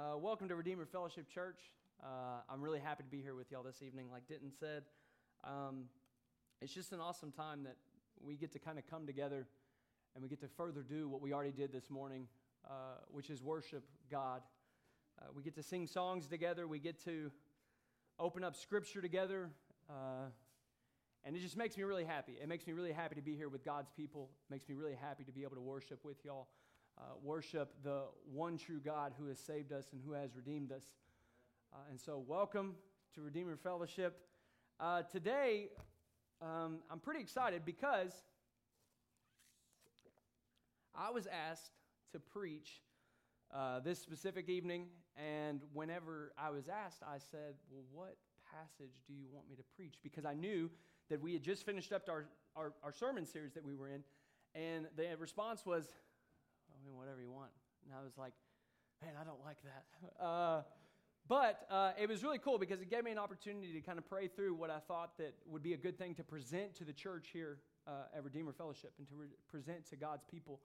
Uh, welcome to Redeemer Fellowship Church. Uh, I'm really happy to be here with y'all this evening. Like Denton said, um, it's just an awesome time that we get to kind of come together and we get to further do what we already did this morning, uh, which is worship God. Uh, we get to sing songs together. We get to open up Scripture together. Uh, and it just makes me really happy. It makes me really happy to be here with God's people. It makes me really happy to be able to worship with y'all uh, worship the one true God who has saved us and who has redeemed us. Uh, and so, welcome to Redeemer Fellowship. Uh, today, um, I'm pretty excited because I was asked to preach uh, this specific evening, and whenever I was asked, I said, Well, what passage do you want me to preach? Because I knew that we had just finished up our, our, our sermon series that we were in, and the response was, I mean, whatever you want. And I was like, man, I don't like that. Uh, but uh, it was really cool because it gave me an opportunity to kind of pray through what I thought that would be a good thing to present to the church here uh, at Redeemer Fellowship and to re- present to God's people.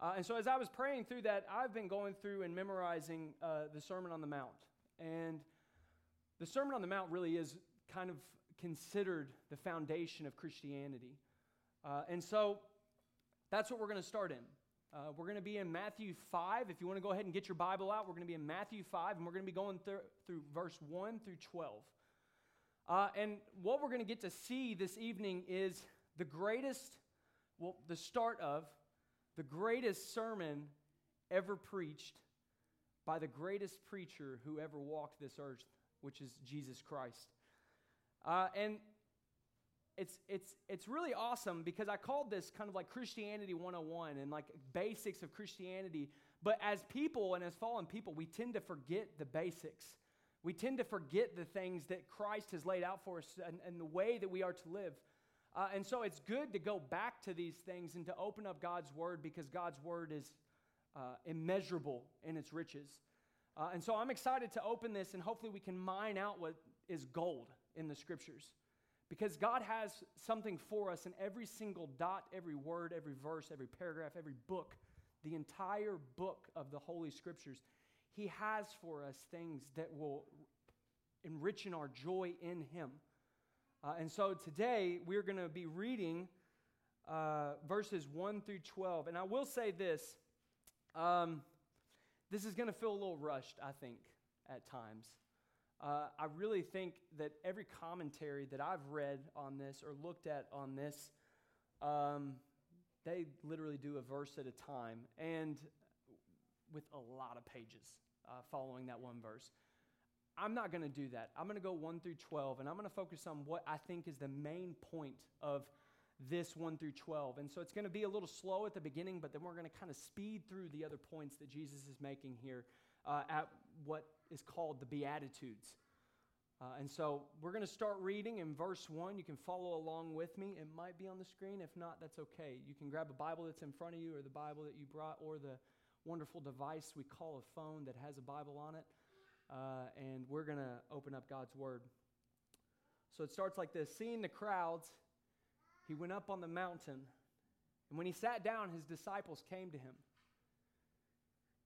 Uh, and so as I was praying through that, I've been going through and memorizing uh, the Sermon on the Mount. And the Sermon on the Mount really is kind of considered the foundation of Christianity. Uh, and so that's what we're going to start in. Uh, we're going to be in Matthew 5. If you want to go ahead and get your Bible out, we're going to be in Matthew 5, and we're going to be going th- through verse 1 through 12. Uh, and what we're going to get to see this evening is the greatest, well, the start of the greatest sermon ever preached by the greatest preacher who ever walked this earth, which is Jesus Christ. Uh, and it's, it's, it's really awesome because I called this kind of like Christianity 101 and like basics of Christianity. But as people and as fallen people, we tend to forget the basics. We tend to forget the things that Christ has laid out for us and, and the way that we are to live. Uh, and so it's good to go back to these things and to open up God's word because God's word is uh, immeasurable in its riches. Uh, and so I'm excited to open this and hopefully we can mine out what is gold in the scriptures. Because God has something for us in every single dot, every word, every verse, every paragraph, every book, the entire book of the Holy Scriptures. He has for us things that will enrich in our joy in Him. Uh, and so today we're going to be reading uh, verses 1 through 12. And I will say this um, this is going to feel a little rushed, I think, at times. Uh, I really think that every commentary that I've read on this or looked at on this, um, they literally do a verse at a time and with a lot of pages uh, following that one verse. I'm not going to do that. I'm going to go 1 through 12, and I'm going to focus on what I think is the main point of this 1 through 12. And so it's going to be a little slow at the beginning, but then we're going to kind of speed through the other points that Jesus is making here uh, at what is called the Beatitudes. Uh, and so we're going to start reading in verse 1. You can follow along with me. It might be on the screen. If not, that's okay. You can grab a Bible that's in front of you, or the Bible that you brought, or the wonderful device we call a phone that has a Bible on it. Uh, and we're going to open up God's Word. So it starts like this Seeing the crowds, he went up on the mountain. And when he sat down, his disciples came to him.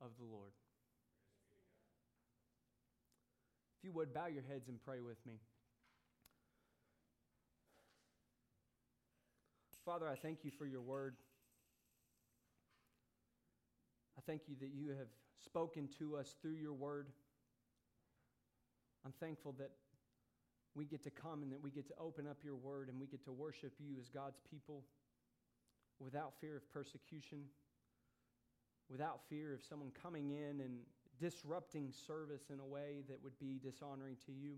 of the Lord. If you would, bow your heads and pray with me. Father, I thank you for your word. I thank you that you have spoken to us through your word. I'm thankful that we get to come and that we get to open up your word and we get to worship you as God's people without fear of persecution, without fear of someone coming in and disrupting service in a way that would be dishonoring to you.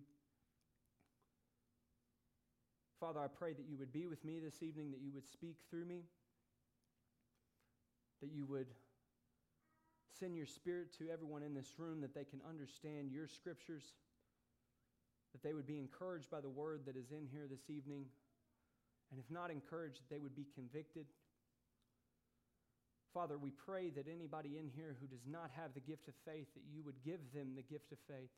Father, I pray that you would be with me this evening, that you would speak through me, that you would send your spirit to everyone in this room, that they can understand your scriptures, that they would be encouraged by the word that is in here this evening, and if not encouraged, that they would be convicted. Father, we pray that anybody in here who does not have the gift of faith, that you would give them the gift of faith.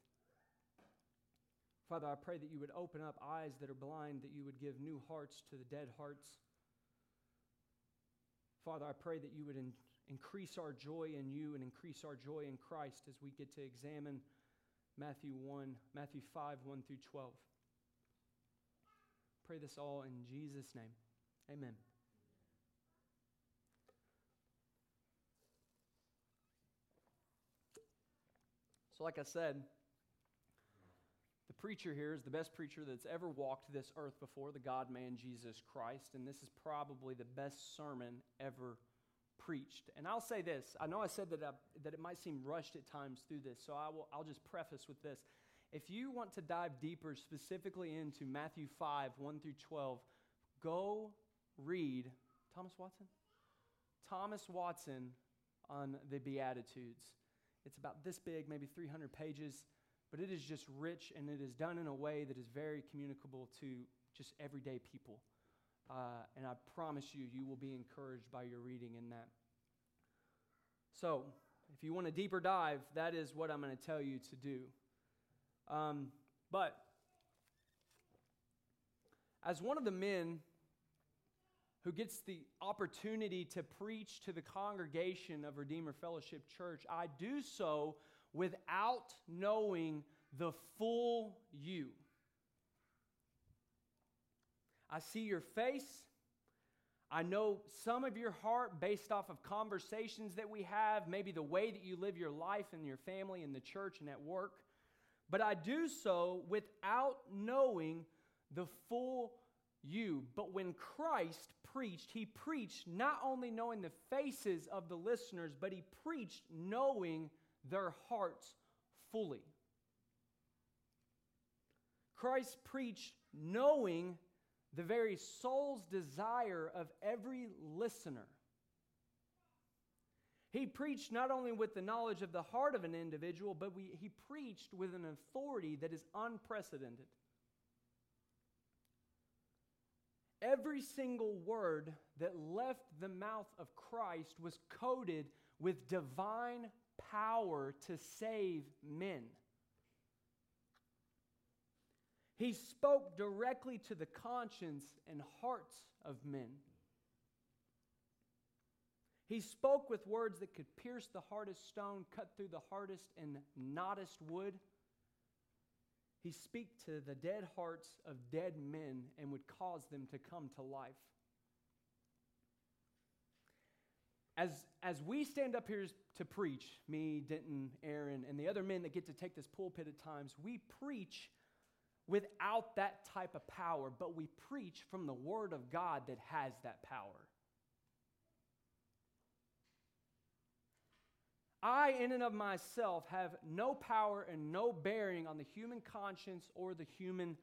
Father, I pray that you would open up eyes that are blind, that you would give new hearts to the dead hearts. Father, I pray that you would in, increase our joy in you and increase our joy in Christ as we get to examine Matthew 1, Matthew 5, 1 through 12. Pray this all in Jesus' name. Amen. So, like I said, the preacher here is the best preacher that's ever walked this earth before, the God man Jesus Christ, and this is probably the best sermon ever preached. And I'll say this I know I said that, I, that it might seem rushed at times through this, so I will, I'll just preface with this. If you want to dive deeper specifically into Matthew 5, 1 through 12, go read Thomas Watson? Thomas Watson on the Beatitudes. It's about this big, maybe 300 pages, but it is just rich and it is done in a way that is very communicable to just everyday people. Uh, and I promise you, you will be encouraged by your reading in that. So, if you want a deeper dive, that is what I'm going to tell you to do. Um, but, as one of the men who gets the opportunity to preach to the congregation of Redeemer Fellowship Church, I do so without knowing the full you. I see your face. I know some of your heart based off of conversations that we have, maybe the way that you live your life in your family, in the church, and at work. But I do so without knowing the full you. But when Christ preached, he preached not only knowing the faces of the listeners, but he preached knowing their hearts fully. Christ preached knowing the very soul's desire of every listener. He preached not only with the knowledge of the heart of an individual, but we, he preached with an authority that is unprecedented. Every single word that left the mouth of Christ was coded with divine power to save men. He spoke directly to the conscience and hearts of men. He spoke with words that could pierce the hardest stone, cut through the hardest and knottest wood. He speak to the dead hearts of dead men and would cause them to come to life. As, as we stand up here to preach, me, Denton, Aaron, and the other men that get to take this pulpit at times, we preach without that type of power, but we preach from the Word of God that has that power. I, in and of myself, have no power and no bearing on the human conscience or the human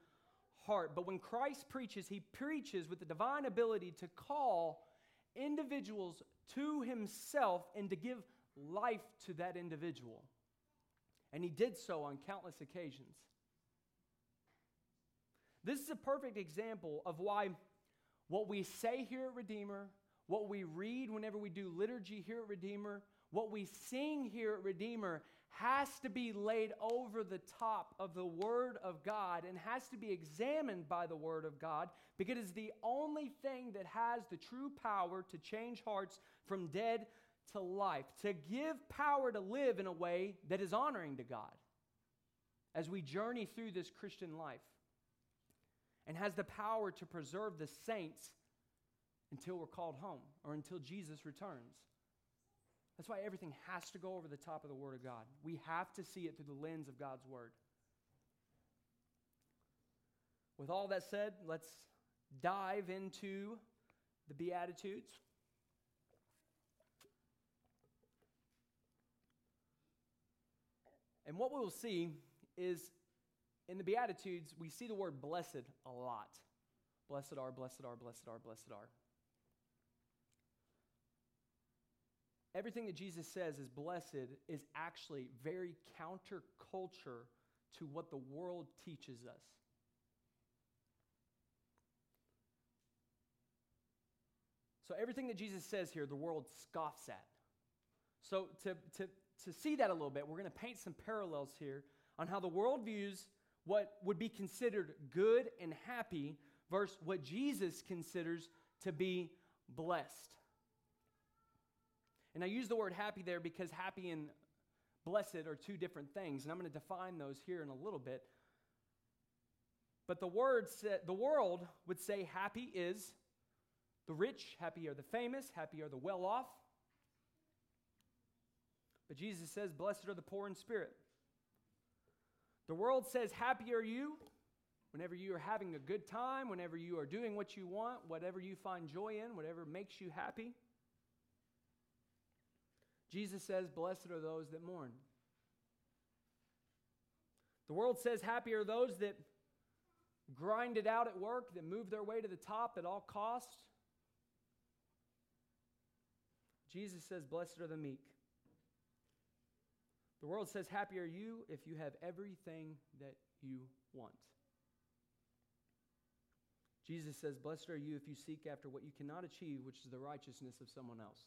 heart. But when Christ preaches, he preaches with the divine ability to call individuals to himself and to give life to that individual. And he did so on countless occasions. This is a perfect example of why what we say here at Redeemer, what we read whenever we do liturgy here at Redeemer, what we sing here at Redeemer has to be laid over the top of the Word of God and has to be examined by the Word of God because it is the only thing that has the true power to change hearts from dead to life, to give power to live in a way that is honoring to God as we journey through this Christian life and has the power to preserve the saints until we're called home or until Jesus returns. That's why everything has to go over the top of the Word of God. We have to see it through the lens of God's Word. with all that said, let's dive into the Beatitudes. And what we will see is in the Beatitudes, we see the word blessed a lot. Blessed are, blessed are, blessed are, blessed are. Everything that Jesus says is blessed is actually very counterculture to what the world teaches us. So, everything that Jesus says here, the world scoffs at. So, to, to, to see that a little bit, we're going to paint some parallels here on how the world views what would be considered good and happy versus what Jesus considers to be blessed. And I use the word happy there because happy and blessed are two different things, and I'm going to define those here in a little bit. But the word the world would say happy is the rich, happy are the famous, happy are the well off. But Jesus says, Blessed are the poor in spirit. The world says, Happy are you whenever you are having a good time, whenever you are doing what you want, whatever you find joy in, whatever makes you happy. Jesus says, Blessed are those that mourn. The world says, Happy are those that grind it out at work, that move their way to the top at all costs. Jesus says, Blessed are the meek. The world says, Happy are you if you have everything that you want. Jesus says, Blessed are you if you seek after what you cannot achieve, which is the righteousness of someone else.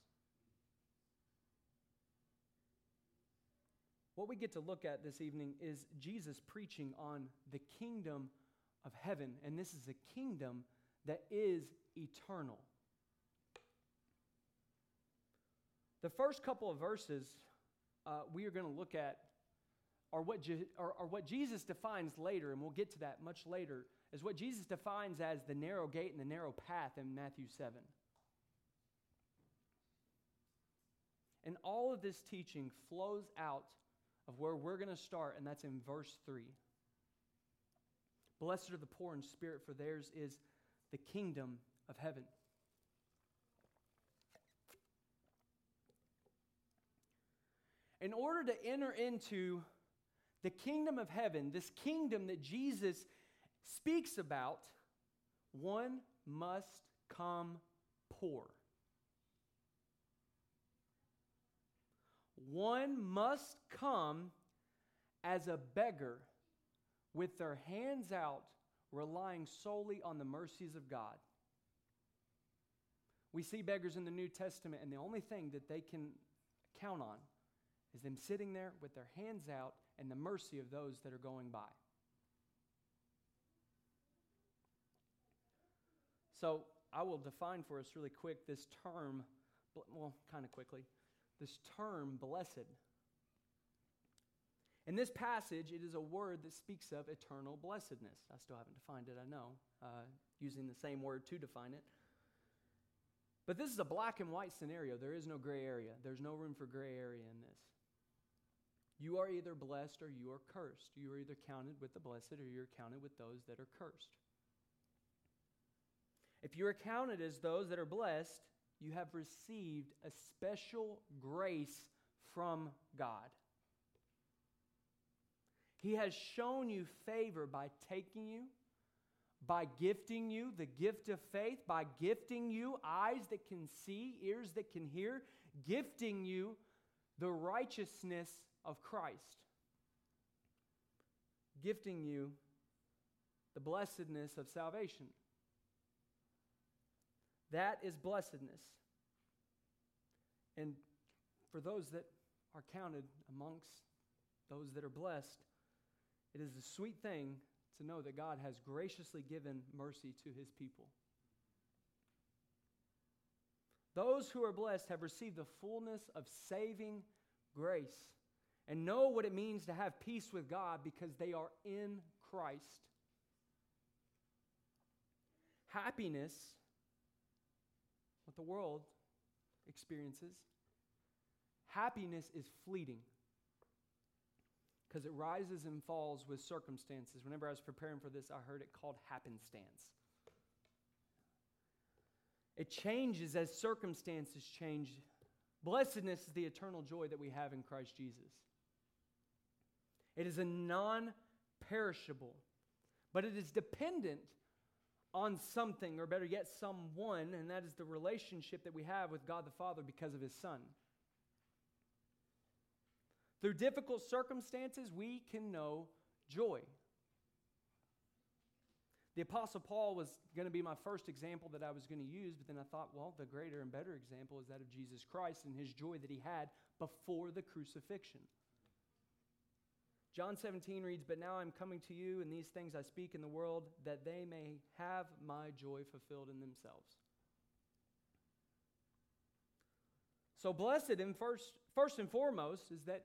What we get to look at this evening is Jesus preaching on the kingdom of heaven, and this is a kingdom that is eternal. The first couple of verses uh, we are going to look at are what, Je- are, are what Jesus defines later, and we'll get to that much later, is what Jesus defines as the narrow gate and the narrow path in Matthew 7. And all of this teaching flows out of where we're going to start, and that's in verse 3. Blessed are the poor in spirit, for theirs is the kingdom of heaven. In order to enter into the kingdom of heaven, this kingdom that Jesus speaks about, one must come poor. One must come as a beggar with their hands out, relying solely on the mercies of God. We see beggars in the New Testament, and the only thing that they can count on is them sitting there with their hands out and the mercy of those that are going by. So, I will define for us really quick this term, well, kind of quickly this term blessed. In this passage, it is a word that speaks of eternal blessedness. I still haven't defined it, I know, uh, using the same word to define it. But this is a black and white scenario. There is no gray area. There's no room for gray area in this. You are either blessed or you are cursed. You are either counted with the blessed or you're counted with those that are cursed. If you are counted as those that are blessed, you have received a special grace from God. He has shown you favor by taking you, by gifting you the gift of faith, by gifting you eyes that can see, ears that can hear, gifting you the righteousness of Christ, gifting you the blessedness of salvation. That is blessedness. And for those that are counted amongst those that are blessed, it is a sweet thing to know that God has graciously given mercy to his people. Those who are blessed have received the fullness of saving grace and know what it means to have peace with God because they are in Christ. Happiness what the world experiences. Happiness is fleeting. because it rises and falls with circumstances. Whenever I was preparing for this, I heard it called happenstance. It changes as circumstances change. Blessedness is the eternal joy that we have in Christ Jesus. It is a non perishable, but it is dependent on something, or better yet, someone, and that is the relationship that we have with God the Father because of His Son. Through difficult circumstances, we can know joy. The Apostle Paul was going to be my first example that I was going to use, but then I thought, well, the greater and better example is that of Jesus Christ and his joy that he had before the crucifixion. John 17 reads, But now I'm coming to you, and these things I speak in the world, that they may have my joy fulfilled in themselves. So, blessed and first, first and foremost is that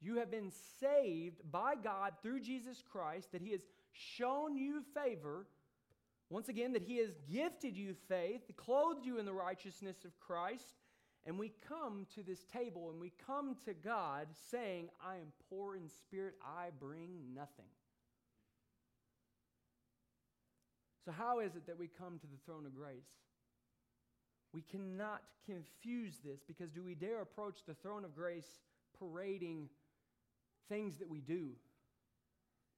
you have been saved by God through Jesus Christ, that He has shown you favor. Once again, that He has gifted you faith, clothed you in the righteousness of Christ, and we come to this table and we come to God saying, I am poor in spirit, I bring nothing. So, how is it that we come to the throne of grace? We cannot confuse this because do we dare approach the throne of grace parading things that we do,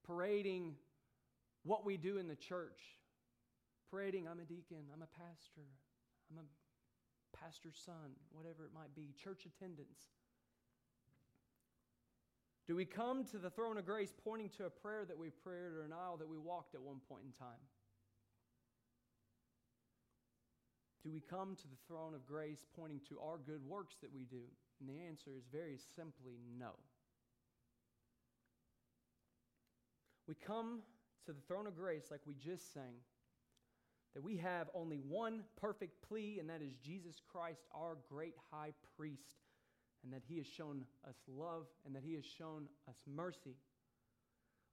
parading what we do in the church, parading, I'm a deacon, I'm a pastor, I'm a pastor's son, whatever it might be, church attendance? Do we come to the throne of grace pointing to a prayer that we prayed or an aisle that we walked at one point in time? Do we come to the throne of grace pointing to our good works that we do? And the answer is very simply no. We come to the throne of grace like we just sang that we have only one perfect plea, and that is Jesus Christ, our great high priest, and that he has shown us love and that he has shown us mercy.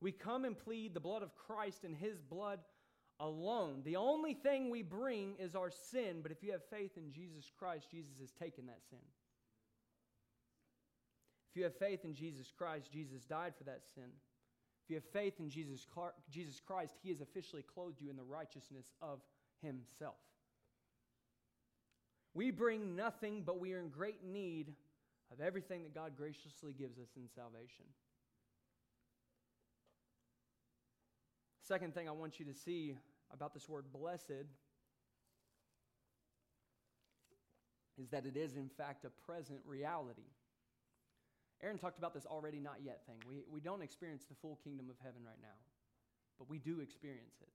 We come and plead the blood of Christ and his blood alone. The only thing we bring is our sin, but if you have faith in Jesus Christ, Jesus has taken that sin. If you have faith in Jesus Christ, Jesus died for that sin. If you have faith in Jesus, Jesus Christ, He has officially clothed you in the righteousness of Himself. We bring nothing, but we are in great need of everything that God graciously gives us in salvation. Second thing I want you to see about this word blessed is that it is, in fact, a present reality. Aaron talked about this already not yet thing. We, we don't experience the full kingdom of heaven right now, but we do experience it.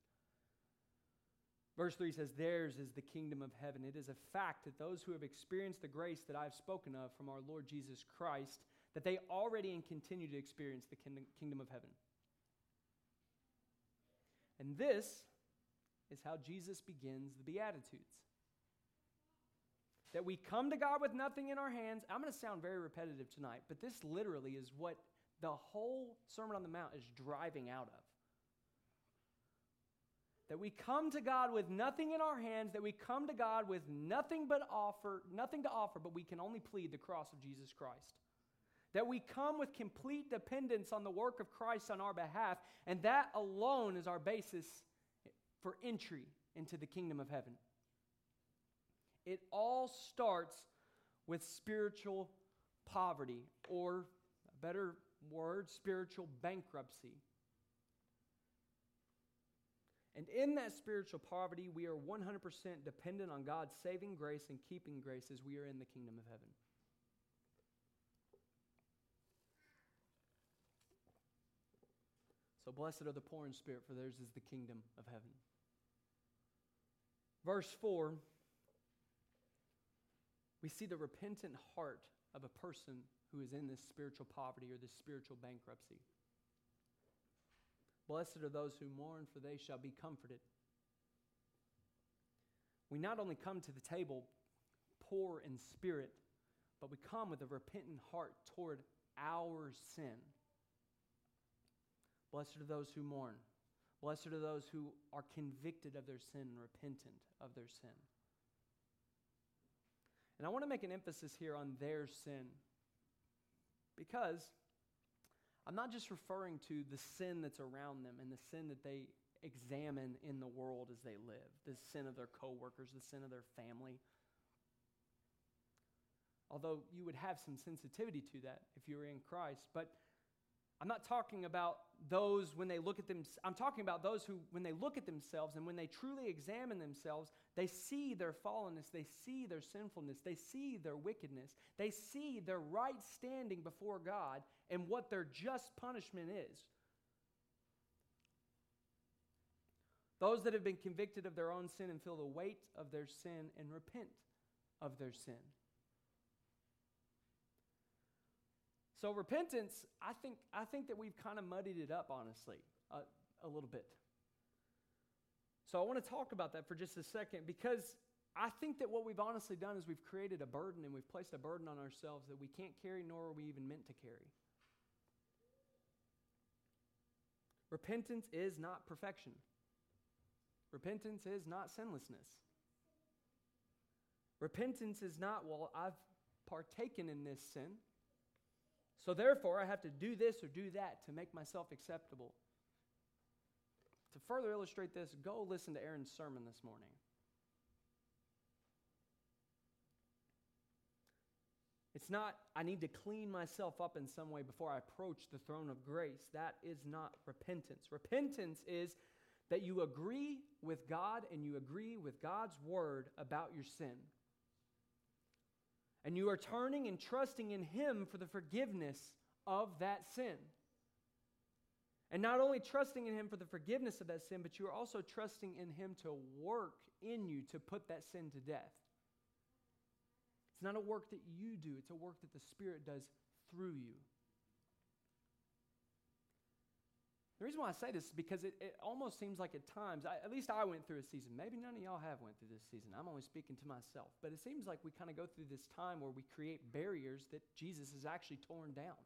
Verse 3 says, Theirs is the kingdom of heaven. It is a fact that those who have experienced the grace that I've spoken of from our Lord Jesus Christ, that they already and continue to experience the kingdom of heaven. And this is how Jesus begins the Beatitudes that we come to God with nothing in our hands. I'm going to sound very repetitive tonight, but this literally is what the whole Sermon on the Mount is driving out of. That we come to God with nothing in our hands, that we come to God with nothing but offer, nothing to offer, but we can only plead the cross of Jesus Christ. That we come with complete dependence on the work of Christ on our behalf, and that alone is our basis for entry into the kingdom of heaven. It all starts with spiritual poverty, or a better word, spiritual bankruptcy. And in that spiritual poverty, we are 100% dependent on God's saving grace and keeping grace as we are in the kingdom of heaven. So, blessed are the poor in spirit, for theirs is the kingdom of heaven. Verse 4 we see the repentant heart of a person who is in this spiritual poverty or this spiritual bankruptcy. Blessed are those who mourn, for they shall be comforted. We not only come to the table poor in spirit, but we come with a repentant heart toward our sin. Blessed are those who mourn. Blessed are those who are convicted of their sin and repentant of their sin. And I want to make an emphasis here on their sin because I'm not just referring to the sin that's around them and the sin that they examine in the world as they live the sin of their coworkers, the sin of their family. Although you would have some sensitivity to that if you were in Christ. But I'm not talking about those when they look at them. I'm talking about those who, when they look at themselves and when they truly examine themselves, they see their fallenness, they see their sinfulness, they see their wickedness, they see their right standing before God and what their just punishment is. Those that have been convicted of their own sin and feel the weight of their sin and repent of their sin. So repentance, I think, I think that we've kind of muddied it up, honestly, uh, a little bit. So I want to talk about that for just a second because I think that what we've honestly done is we've created a burden and we've placed a burden on ourselves that we can't carry nor are we even meant to carry. Repentance is not perfection. Repentance is not sinlessness. Repentance is not, well, I've partaken in this sin. So therefore, I have to do this or do that to make myself acceptable. To further illustrate this, go listen to Aaron's sermon this morning. It's not, I need to clean myself up in some way before I approach the throne of grace. That is not repentance. Repentance is that you agree with God and you agree with God's word about your sin and you are turning and trusting in Him for the forgiveness of that sin. And not only trusting in Him for the forgiveness of that sin, but you are also trusting in Him to work in you to put that sin to death. It's not a work that you do, it's a work that the Spirit does through you. The reason why I say this is because it, it almost seems like at times, I, at least I went through a season. Maybe none of y'all have went through this season. I'm only speaking to myself. But it seems like we kind of go through this time where we create barriers that Jesus has actually torn down.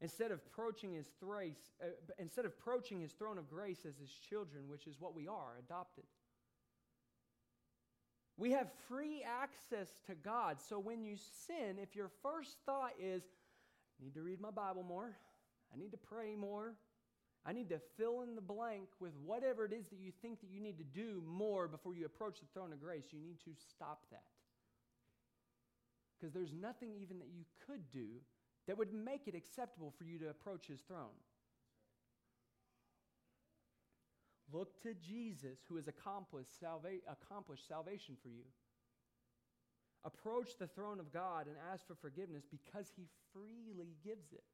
Instead of approaching his thrace, uh, instead of approaching his throne of grace as his children, which is what we are, adopted. We have free access to God. So when you sin, if your first thought is, I need to read my Bible more, I need to pray more. I need to fill in the blank with whatever it is that you think that you need to do more before you approach the throne of grace. You need to stop that. Because there's nothing even that you could do that would make it acceptable for you to approach his throne. Look to Jesus, who has accomplished, salva- accomplished salvation for you. Approach the throne of God and ask for forgiveness because he freely gives it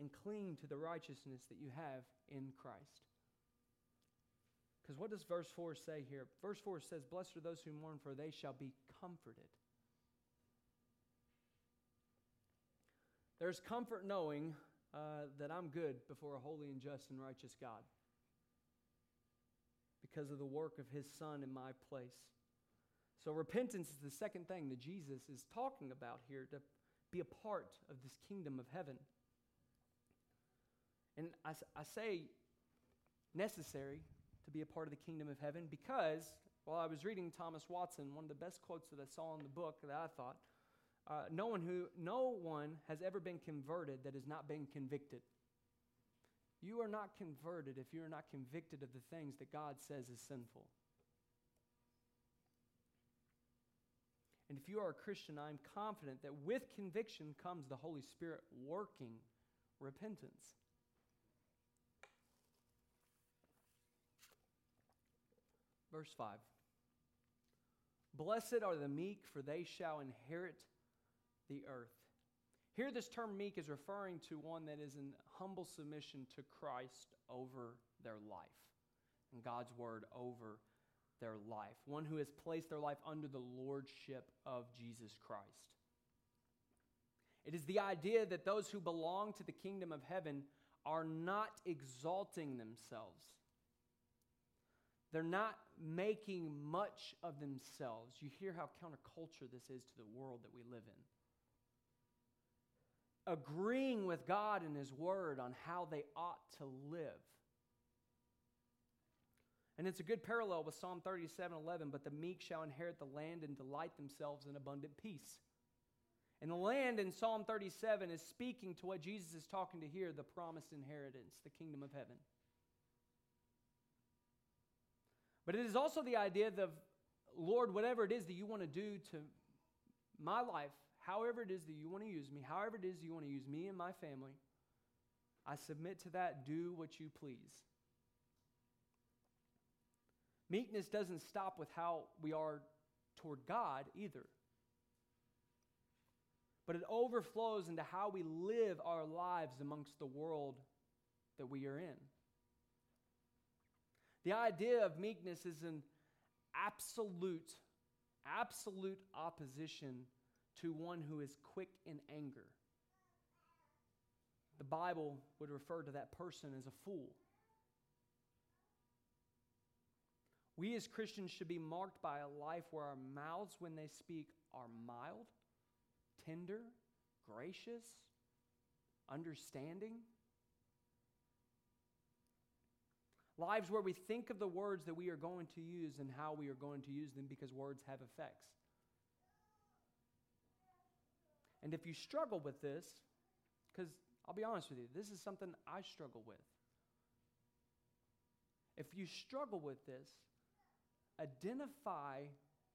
and cling to the righteousness that you have in Christ. Because what does verse 4 say here? Verse 4 says, Blessed are those who mourn, for they shall be comforted. There's comfort knowing uh, that I'm good before a holy and just and righteous God because of the work of his Son in my place. So, repentance is the second thing that Jesus is talking about here to be a part of this kingdom of heaven. And I, I say necessary to be a part of the kingdom of heaven because while I was reading Thomas Watson, one of the best quotes that I saw in the book that I thought, uh, no, one who, no one has ever been converted that has not been convicted. You are not converted if you are not convicted of the things that God says is sinful. And if you are a Christian, I'm confident that with conviction comes the Holy Spirit working repentance. Verse 5 Blessed are the meek, for they shall inherit the earth. Here, this term meek is referring to one that is in humble submission to Christ over their life and God's word over their life. One who has placed their life under the lordship of Jesus Christ. It is the idea that those who belong to the kingdom of heaven are not exalting themselves they're not making much of themselves. You hear how counterculture this is to the world that we live in. Agreeing with God and His Word on how they ought to live. And it's a good parallel with Psalm 37 11. But the meek shall inherit the land and delight themselves in abundant peace. And the land in Psalm 37 is speaking to what Jesus is talking to here the promised inheritance, the kingdom of heaven. But it is also the idea of, Lord, whatever it is that you want to do to my life, however it is that you want to use me, however it is you want to use me and my family, I submit to that. Do what you please. Meekness doesn't stop with how we are toward God either, but it overflows into how we live our lives amongst the world that we are in. The idea of meekness is an absolute, absolute opposition to one who is quick in anger. The Bible would refer to that person as a fool. We as Christians should be marked by a life where our mouths, when they speak, are mild, tender, gracious, understanding. Lives where we think of the words that we are going to use and how we are going to use them because words have effects. And if you struggle with this, because I'll be honest with you, this is something I struggle with. If you struggle with this, identify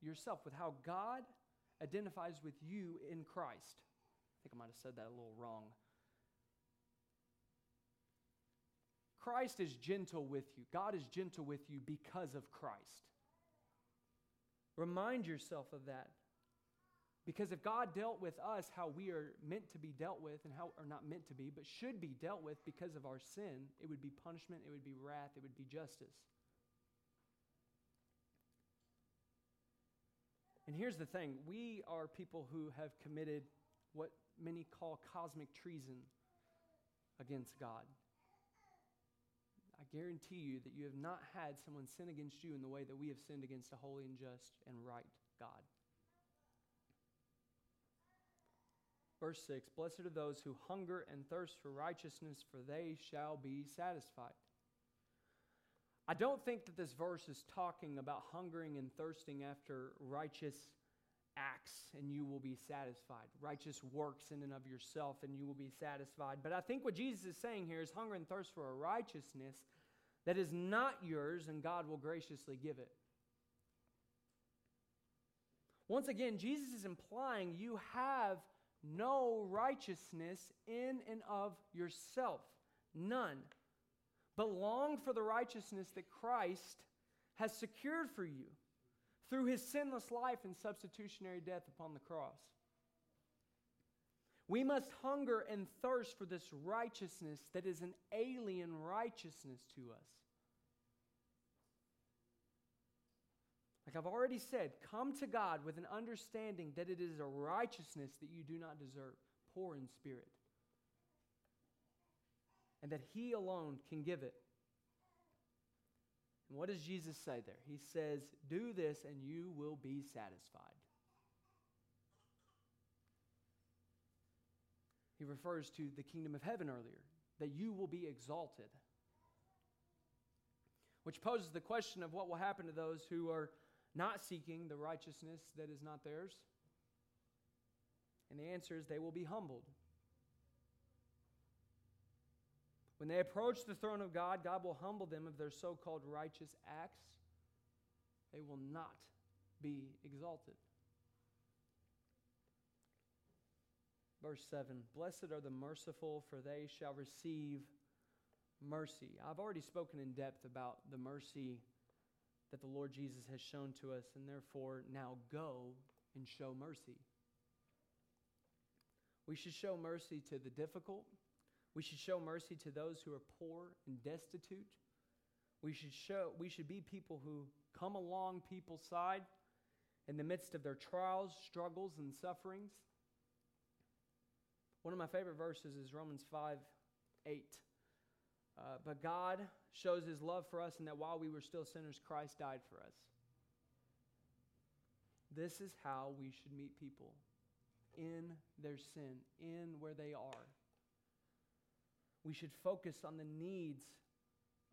yourself with how God identifies with you in Christ. I think I might have said that a little wrong. Christ is gentle with you. God is gentle with you because of Christ. Remind yourself of that. Because if God dealt with us how we are meant to be dealt with, and how, are not meant to be, but should be dealt with because of our sin, it would be punishment, it would be wrath, it would be justice. And here's the thing we are people who have committed what many call cosmic treason against God. Guarantee you that you have not had someone sin against you in the way that we have sinned against a holy and just and right God. Verse 6 Blessed are those who hunger and thirst for righteousness, for they shall be satisfied. I don't think that this verse is talking about hungering and thirsting after righteous acts and you will be satisfied, righteous works in and of yourself and you will be satisfied. But I think what Jesus is saying here is hunger and thirst for a righteousness that is not yours and God will graciously give it. Once again, Jesus is implying you have no righteousness in and of yourself. None. But long for the righteousness that Christ has secured for you through his sinless life and substitutionary death upon the cross. We must hunger and thirst for this righteousness that is an alien righteousness to us. Like I've already said, come to God with an understanding that it is a righteousness that you do not deserve, poor in spirit, and that He alone can give it. And what does Jesus say there? He says, Do this and you will be satisfied. He refers to the kingdom of heaven earlier, that you will be exalted. Which poses the question of what will happen to those who are not seeking the righteousness that is not theirs. And the answer is they will be humbled. When they approach the throne of God, God will humble them of their so called righteous acts. They will not be exalted. Verse 7 Blessed are the merciful, for they shall receive mercy. I've already spoken in depth about the mercy that the Lord Jesus has shown to us, and therefore now go and show mercy. We should show mercy to the difficult, we should show mercy to those who are poor and destitute. We should show we should be people who come along people's side in the midst of their trials, struggles, and sufferings. One of my favorite verses is Romans 5 8. Uh, but God shows his love for us in that while we were still sinners, Christ died for us. This is how we should meet people in their sin, in where they are. We should focus on the needs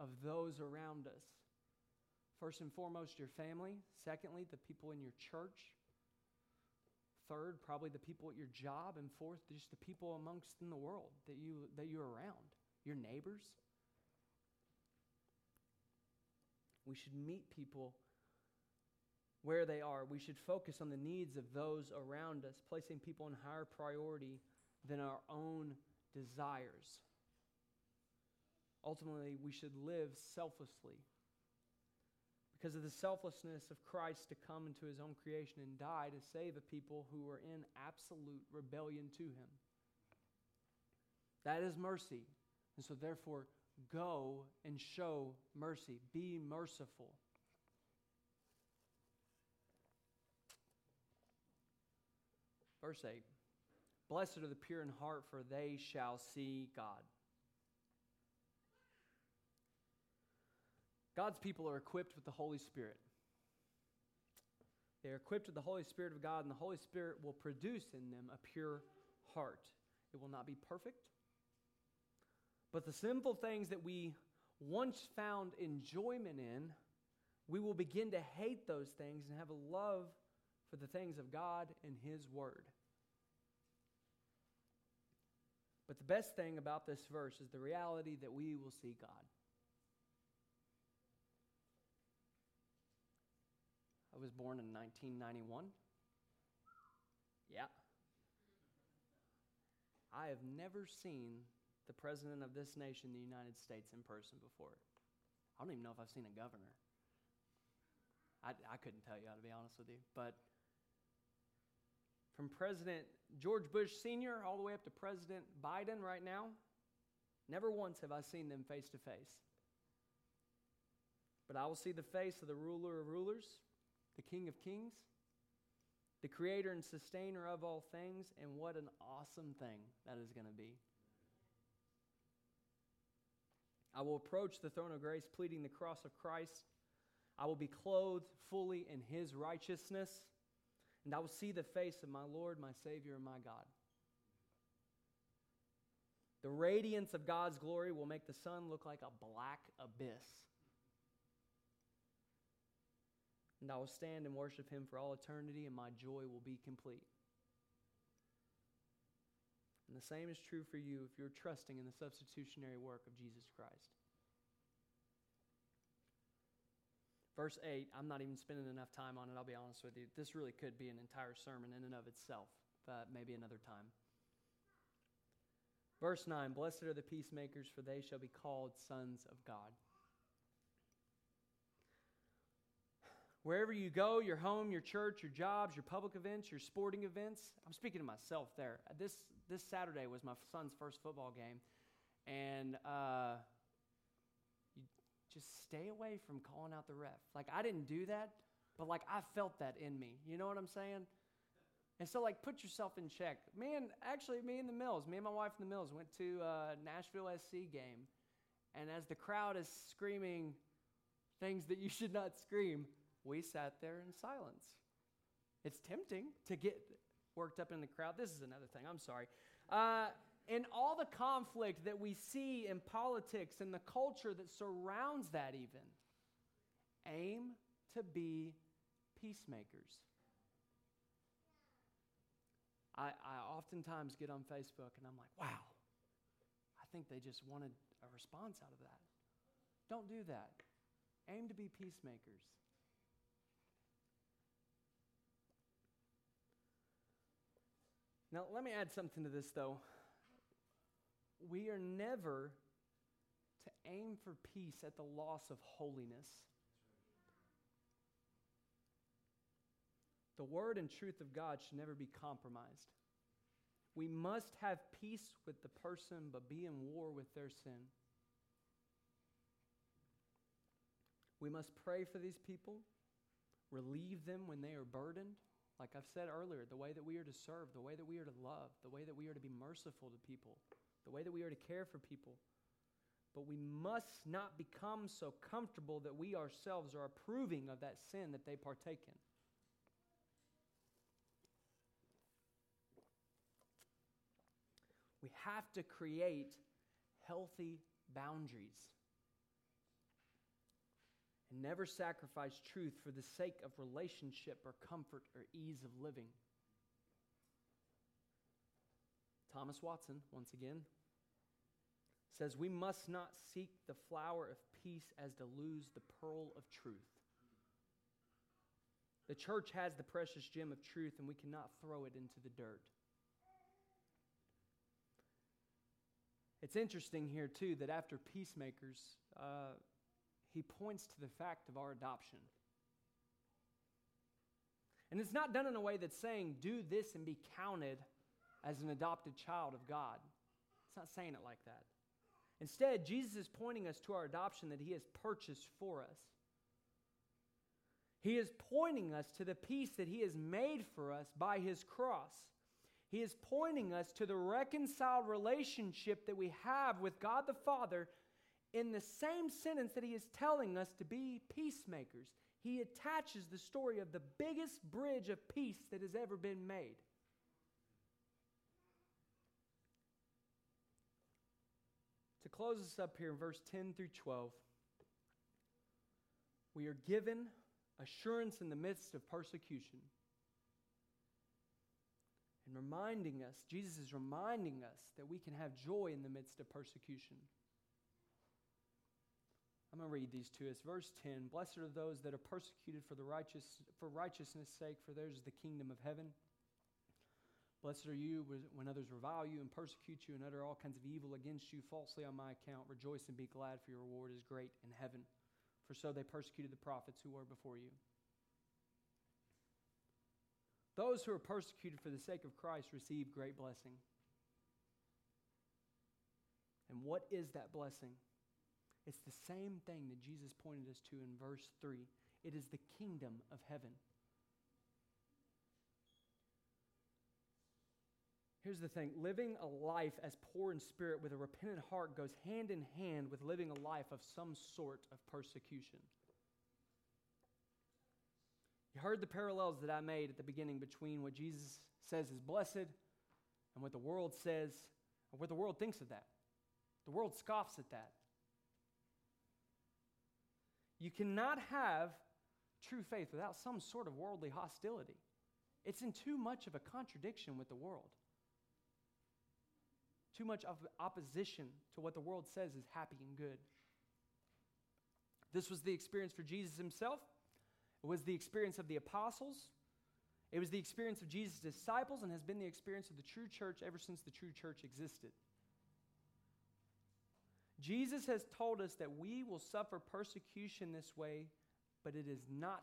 of those around us. First and foremost, your family. Secondly, the people in your church. Third, probably the people at your job. And fourth, just the people amongst in the world that, you, that you're around, your neighbors. We should meet people where they are. We should focus on the needs of those around us, placing people in higher priority than our own desires. Ultimately, we should live selflessly because of the selflessness of Christ to come into his own creation and die to save a people who were in absolute rebellion to him. That is mercy. And so, therefore, go and show mercy. Be merciful. Verse 8 Blessed are the pure in heart, for they shall see God. God's people are equipped with the Holy Spirit. They are equipped with the Holy Spirit of God, and the Holy Spirit will produce in them a pure heart. It will not be perfect, but the sinful things that we once found enjoyment in, we will begin to hate those things and have a love for the things of God and His Word. But the best thing about this verse is the reality that we will see God. I was born in 1991. Yeah. I have never seen the president of this nation, the United States, in person before. I don't even know if I've seen a governor. I, I couldn't tell you, to be honest with you. But from President George Bush Sr. all the way up to President Biden right now, never once have I seen them face to face. But I will see the face of the ruler of rulers, the King of kings, the creator and sustainer of all things, and what an awesome thing that is going to be. I will approach the throne of grace pleading the cross of Christ. I will be clothed fully in his righteousness and I will see the face of my Lord, my Savior, and my God. The radiance of God's glory will make the sun look like a black abyss. And I will stand and worship him for all eternity, and my joy will be complete. And the same is true for you if you're trusting in the substitutionary work of Jesus Christ. Verse 8, I'm not even spending enough time on it, I'll be honest with you. This really could be an entire sermon in and of itself, but maybe another time. Verse 9 Blessed are the peacemakers, for they shall be called sons of God. Wherever you go, your home, your church, your jobs, your public events, your sporting events, I'm speaking to myself there. This, this Saturday was my son's first football game, and uh, just stay away from calling out the ref. Like, I didn't do that, but like, I felt that in me. You know what I'm saying? And so, like, put yourself in check. Man, actually, me and the Mills, me and my wife in the Mills went to a Nashville SC game. And as the crowd is screaming things that you should not scream, we sat there in silence. It's tempting to get worked up in the crowd. This is another thing. I'm sorry. Uh, all the conflict that we see in politics and the culture that surrounds that, even, aim to be peacemakers. I, I oftentimes get on Facebook and I'm like, wow, I think they just wanted a response out of that. Don't do that. Aim to be peacemakers. Now, let me add something to this, though we are never to aim for peace at the loss of holiness. The word and truth of God should never be compromised. We must have peace with the person, but be in war with their sin. We must pray for these people, relieve them when they are burdened. Like I've said earlier, the way that we are to serve, the way that we are to love, the way that we are to be merciful to people the way that we are to care for people. But we must not become so comfortable that we ourselves are approving of that sin that they partake in. We have to create healthy boundaries and never sacrifice truth for the sake of relationship or comfort or ease of living. Thomas Watson, once again, says, We must not seek the flower of peace as to lose the pearl of truth. The church has the precious gem of truth, and we cannot throw it into the dirt. It's interesting here, too, that after peacemakers, uh, he points to the fact of our adoption. And it's not done in a way that's saying, do this and be counted as an adopted child of God. It's not saying it like that. Instead, Jesus is pointing us to our adoption that he has purchased for us. He is pointing us to the peace that he has made for us by his cross. He is pointing us to the reconciled relationship that we have with God the Father in the same sentence that he is telling us to be peacemakers. He attaches the story of the biggest bridge of peace that has ever been made. To close us up here in verse 10 through 12, we are given assurance in the midst of persecution. And reminding us, Jesus is reminding us that we can have joy in the midst of persecution. I'm going to read these to us. Verse 10 Blessed are those that are persecuted for, the righteous, for righteousness' sake, for theirs is the kingdom of heaven. Blessed are you when others revile you and persecute you and utter all kinds of evil against you falsely on my account. Rejoice and be glad, for your reward is great in heaven. For so they persecuted the prophets who were before you. Those who are persecuted for the sake of Christ receive great blessing. And what is that blessing? It's the same thing that Jesus pointed us to in verse 3. It is the kingdom of heaven. Here's the thing living a life as poor in spirit with a repentant heart goes hand in hand with living a life of some sort of persecution. You heard the parallels that I made at the beginning between what Jesus says is blessed and what the world says, or what the world thinks of that. The world scoffs at that. You cannot have true faith without some sort of worldly hostility. It's in too much of a contradiction with the world. Too much of opposition to what the world says is happy and good. This was the experience for Jesus himself. It was the experience of the apostles. It was the experience of Jesus' disciples and has been the experience of the true church ever since the true church existed. Jesus has told us that we will suffer persecution this way, but it is not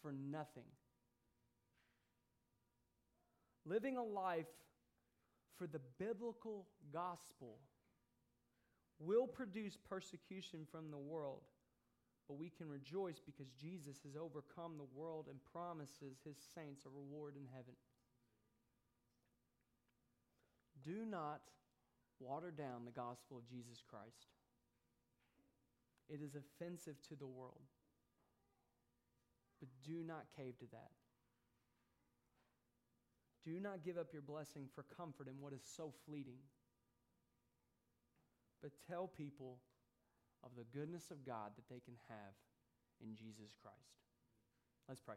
for nothing. Living a life for the biblical gospel will produce persecution from the world, but we can rejoice because Jesus has overcome the world and promises his saints a reward in heaven. Do not water down the gospel of Jesus Christ. It is offensive to the world. But do not cave to that. Do not give up your blessing for comfort in what is so fleeting. But tell people of the goodness of God that they can have in Jesus Christ. Let's pray.